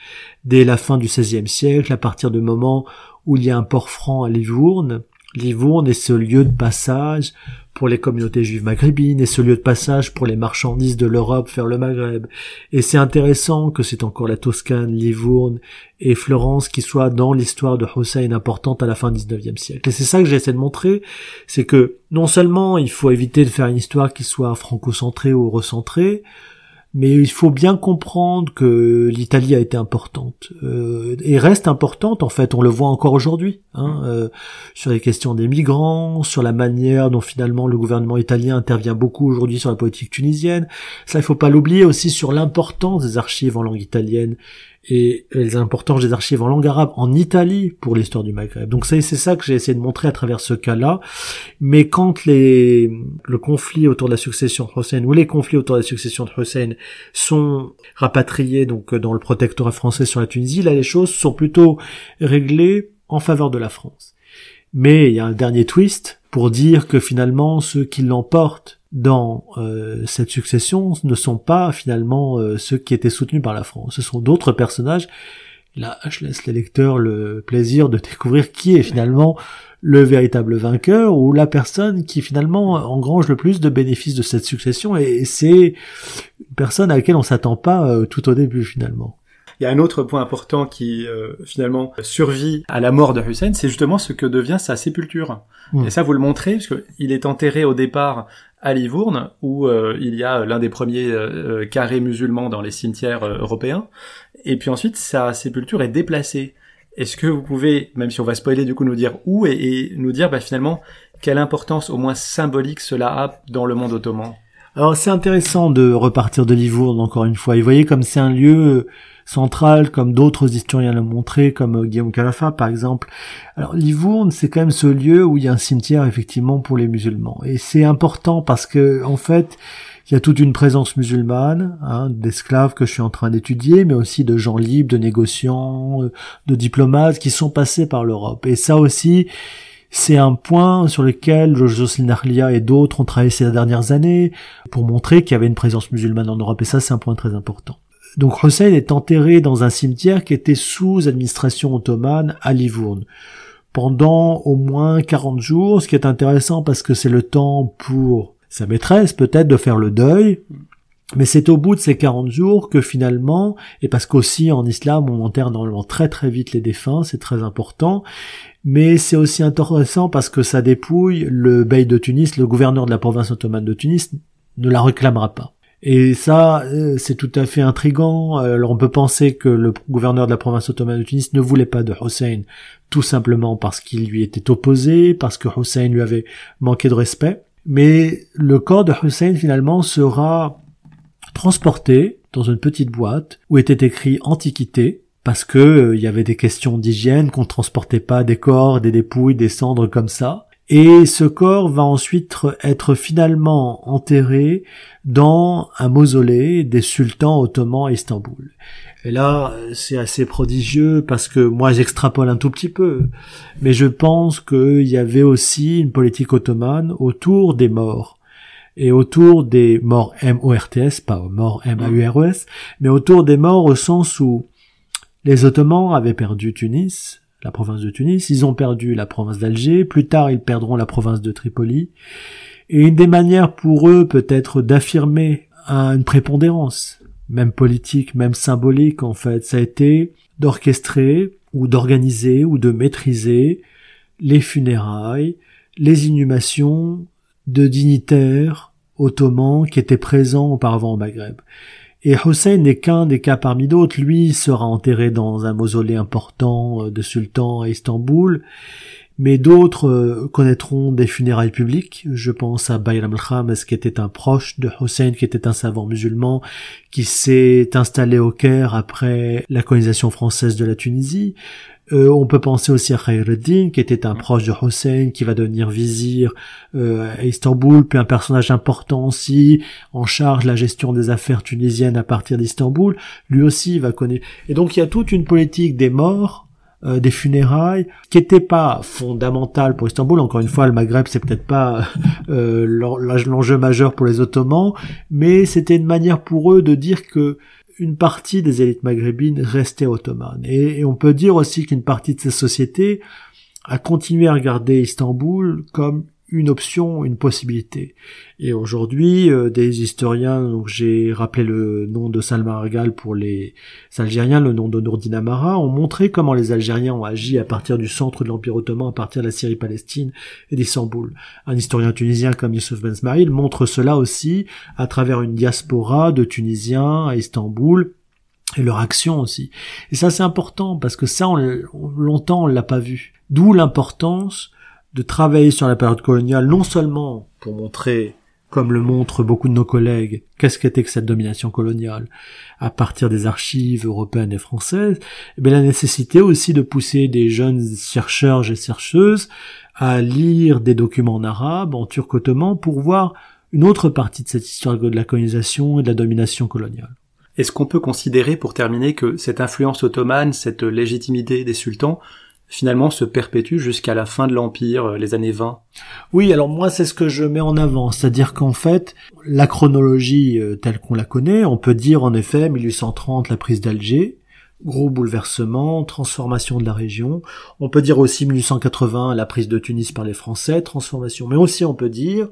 Dès la fin du XVIe siècle, à partir du moment où il y a un port franc à Livourne, Livourne est ce lieu de passage pour les communautés juives maghrébines et ce lieu de passage pour les marchandises de l'Europe vers le Maghreb. Et c'est intéressant que c'est encore la Toscane, Livourne et Florence qui soient dans l'histoire de Hussein importante à la fin du 19e siècle. Et c'est ça que j'essaie de montrer, c'est que non seulement il faut éviter de faire une histoire qui soit franco-centrée ou recentrée, mais il faut bien comprendre que l'Italie a été importante euh, et reste importante en fait. On le voit encore aujourd'hui hein, euh, sur les questions des migrants, sur la manière dont finalement le gouvernement italien intervient beaucoup aujourd'hui sur la politique tunisienne. Ça, il faut pas l'oublier aussi sur l'importance des archives en langue italienne et les importances des archives en langue arabe en Italie pour l'histoire du Maghreb. Donc c'est ça que j'ai essayé de montrer à travers ce cas-là. Mais quand les, le conflit autour de la succession de Hussein ou les conflits autour de la succession de Hussein sont rapatriés donc dans le protectorat français sur la Tunisie, là les choses sont plutôt réglées en faveur de la France. Mais il y a un dernier twist pour dire que finalement ceux qui l'emportent dans euh, cette succession ne sont pas finalement euh, ceux qui étaient soutenus par la France. Ce sont d'autres personnages. Là, je laisse les lecteurs le plaisir de découvrir qui est finalement le véritable vainqueur ou la personne qui finalement engrange le plus de bénéfices de cette succession et c'est une personne à laquelle on s'attend pas euh, tout au début finalement. Il y a un autre point important qui euh, finalement survit à la mort de Hussein, c'est justement ce que devient sa sépulture. Mm. Et ça, vous le montrez, parce qu'il est enterré au départ à Livourne, où euh, il y a l'un des premiers euh, carrés musulmans dans les cimetières européens. Et puis ensuite, sa sépulture est déplacée. Est-ce que vous pouvez, même si on va spoiler du coup, nous dire où et, nous dire bah, finalement quelle importance au moins symbolique cela a dans le monde ottoman? Alors c'est intéressant de repartir de Livourne encore une fois. Et vous voyez comme c'est un lieu centrale, comme d'autres historiens l'ont montré, comme euh, Guillaume Calafa par exemple. Alors Livourne, c'est quand même ce lieu où il y a un cimetière effectivement pour les musulmans. Et c'est important parce que en fait, il y a toute une présence musulmane, hein, d'esclaves que je suis en train d'étudier, mais aussi de gens libres, de négociants, euh, de diplomates qui sont passés par l'Europe. Et ça aussi, c'est un point sur lequel Jocelyn Arlia et d'autres ont travaillé ces dernières années pour montrer qu'il y avait une présence musulmane en Europe. Et ça, c'est un point très important. Donc Hussein est enterré dans un cimetière qui était sous administration ottomane à Livourne. Pendant au moins 40 jours, ce qui est intéressant parce que c'est le temps pour sa maîtresse peut-être de faire le deuil. Mais c'est au bout de ces 40 jours que finalement, et parce qu'aussi en islam on enterre normalement très très vite les défunts, c'est très important, mais c'est aussi intéressant parce que ça dépouille le bey de Tunis, le gouverneur de la province ottomane de Tunis, ne la réclamera pas. Et ça, euh, c'est tout à fait intrigant. Alors on peut penser que le gouverneur de la province ottomane de Tunis ne voulait pas de Hussein, tout simplement parce qu'il lui était opposé, parce que Hussein lui avait manqué de respect. Mais le corps de Hussein finalement sera transporté dans une petite boîte où était écrit Antiquité, parce que euh, il y avait des questions d'hygiène, qu'on transportait pas des corps, des dépouilles, des cendres comme ça. Et ce corps va ensuite être finalement enterré dans un mausolée des sultans ottomans à Istanbul. Et là, c'est assez prodigieux parce que moi j'extrapole un tout petit peu, mais je pense qu'il y avait aussi une politique ottomane autour des morts et autour des morts M-O-R-T-S, pas morts M-A-U-R-E-S, mais autour des morts au sens où les Ottomans avaient perdu Tunis, la province de Tunis, ils ont perdu la province d'Alger, plus tard ils perdront la province de Tripoli, et une des manières pour eux peut-être d'affirmer une prépondérance, même politique, même symbolique en fait, ça a été d'orchestrer ou d'organiser ou de maîtriser les funérailles, les inhumations de dignitaires ottomans qui étaient présents auparavant au Maghreb. Et Hussein n'est qu'un des cas parmi d'autres. Lui sera enterré dans un mausolée important euh, de sultan à Istanbul, mais d'autres euh, connaîtront des funérailles publiques. Je pense à Bayram al-Khames qui était un proche de Hussein, qui était un savant musulman, qui s'est installé au Caire après la colonisation française de la Tunisie. Euh, on peut penser aussi à Khairuddin, qui était un proche de Hussein, qui va devenir vizir euh, à Istanbul, puis un personnage important aussi, en charge de la gestion des affaires tunisiennes à partir d'Istanbul. Lui aussi va connaître. Et donc il y a toute une politique des morts, euh, des funérailles, qui n'était pas fondamentale pour Istanbul. Encore une fois, le Maghreb, c'est peut-être pas l'enjeu majeur pour les Ottomans, mais c'était une manière pour eux de dire que une partie des élites maghrébines restait ottomane. Et, on peut dire aussi qu'une partie de ces sociétés a continué à regarder Istanbul comme une option, une possibilité. Et aujourd'hui, euh, des historiens, donc j'ai rappelé le nom de Salma Argal pour les Algériens, le nom de Nourdin Amara, ont montré comment les Algériens ont agi à partir du centre de l'Empire ottoman, à partir de la Syrie-Palestine et d'Istanbul. Un historien tunisien comme Youssef Ben Smail montre cela aussi à travers une diaspora de Tunisiens à Istanbul, et leur action aussi. Et ça c'est important parce que ça on, longtemps on l'a pas vu. D'où l'importance de travailler sur la période coloniale, non seulement pour montrer, comme le montrent beaucoup de nos collègues, qu'est-ce qu'était que cette domination coloniale à partir des archives européennes et françaises, mais la nécessité aussi de pousser des jeunes chercheurs et chercheuses à lire des documents en arabe, en turc ottoman, pour voir une autre partie de cette histoire de la colonisation et de la domination coloniale. Est-ce qu'on peut considérer, pour terminer, que cette influence ottomane, cette légitimité des sultans, finalement se perpétue jusqu'à la fin de l'Empire, euh, les années 20. Oui, alors moi c'est ce que je mets en avant, c'est-à-dire qu'en fait, la chronologie euh, telle qu'on la connaît, on peut dire en effet 1830 la prise d'Alger, gros bouleversement, transformation de la région. On peut dire aussi 1880 la prise de Tunis par les Français, transformation. Mais aussi on peut dire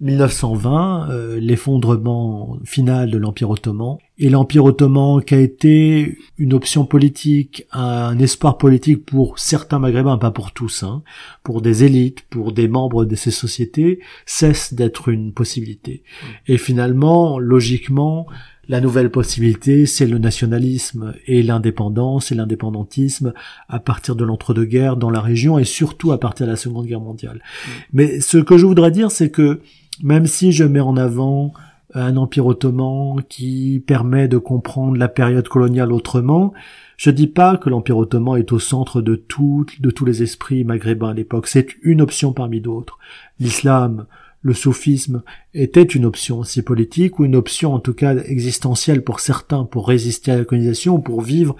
1920, euh, l'effondrement final de l'Empire ottoman, et l'Empire ottoman qui a été une option politique, un espoir politique pour certains maghrébins, pas pour tous, hein, pour des élites, pour des membres de ces sociétés, cesse d'être une possibilité. Et finalement, logiquement, la nouvelle possibilité, c'est le nationalisme et l'indépendance et l'indépendantisme à partir de l'entre-deux-guerres dans la région et surtout à partir de la Seconde Guerre mondiale. Mais ce que je voudrais dire, c'est que même si je mets en avant un empire ottoman qui permet de comprendre la période coloniale autrement, je dis pas que l'empire ottoman est au centre de tout, de tous les esprits maghrébins à l'époque. C'est une option parmi d'autres. L'islam, le soufisme était une option aussi politique ou une option en tout cas existentielle pour certains pour résister à la colonisation ou pour vivre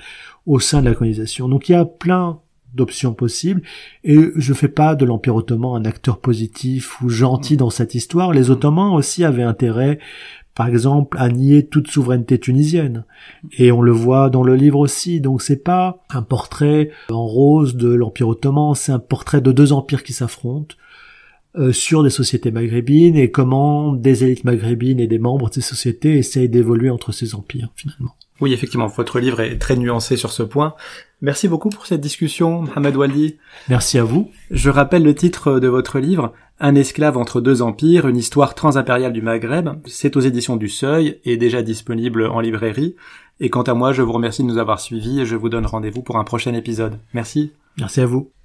au sein de la colonisation. Donc il y a plein d'options possibles et je fais pas de l'Empire ottoman un acteur positif ou gentil dans cette histoire. Les Ottomans aussi avaient intérêt par exemple, à nier toute souveraineté tunisienne. Et on le voit dans le livre aussi. Donc c'est pas un portrait en rose de l'Empire ottoman, c'est un portrait de deux empires qui s'affrontent. euh, sur des sociétés maghrébines et comment des élites maghrébines et des membres de ces sociétés essayent d'évoluer entre ces empires finalement. Oui, effectivement, votre livre est très nuancé sur ce point. Merci beaucoup pour cette discussion, Mohamed Wali. Merci à vous. Je rappelle le titre de votre livre, Un esclave entre deux empires, une histoire transimpériale du Maghreb. C'est aux éditions du Seuil et déjà disponible en librairie. Et quant à moi, je vous remercie de nous avoir suivis et je vous donne rendez-vous pour un prochain épisode. Merci. Merci à vous.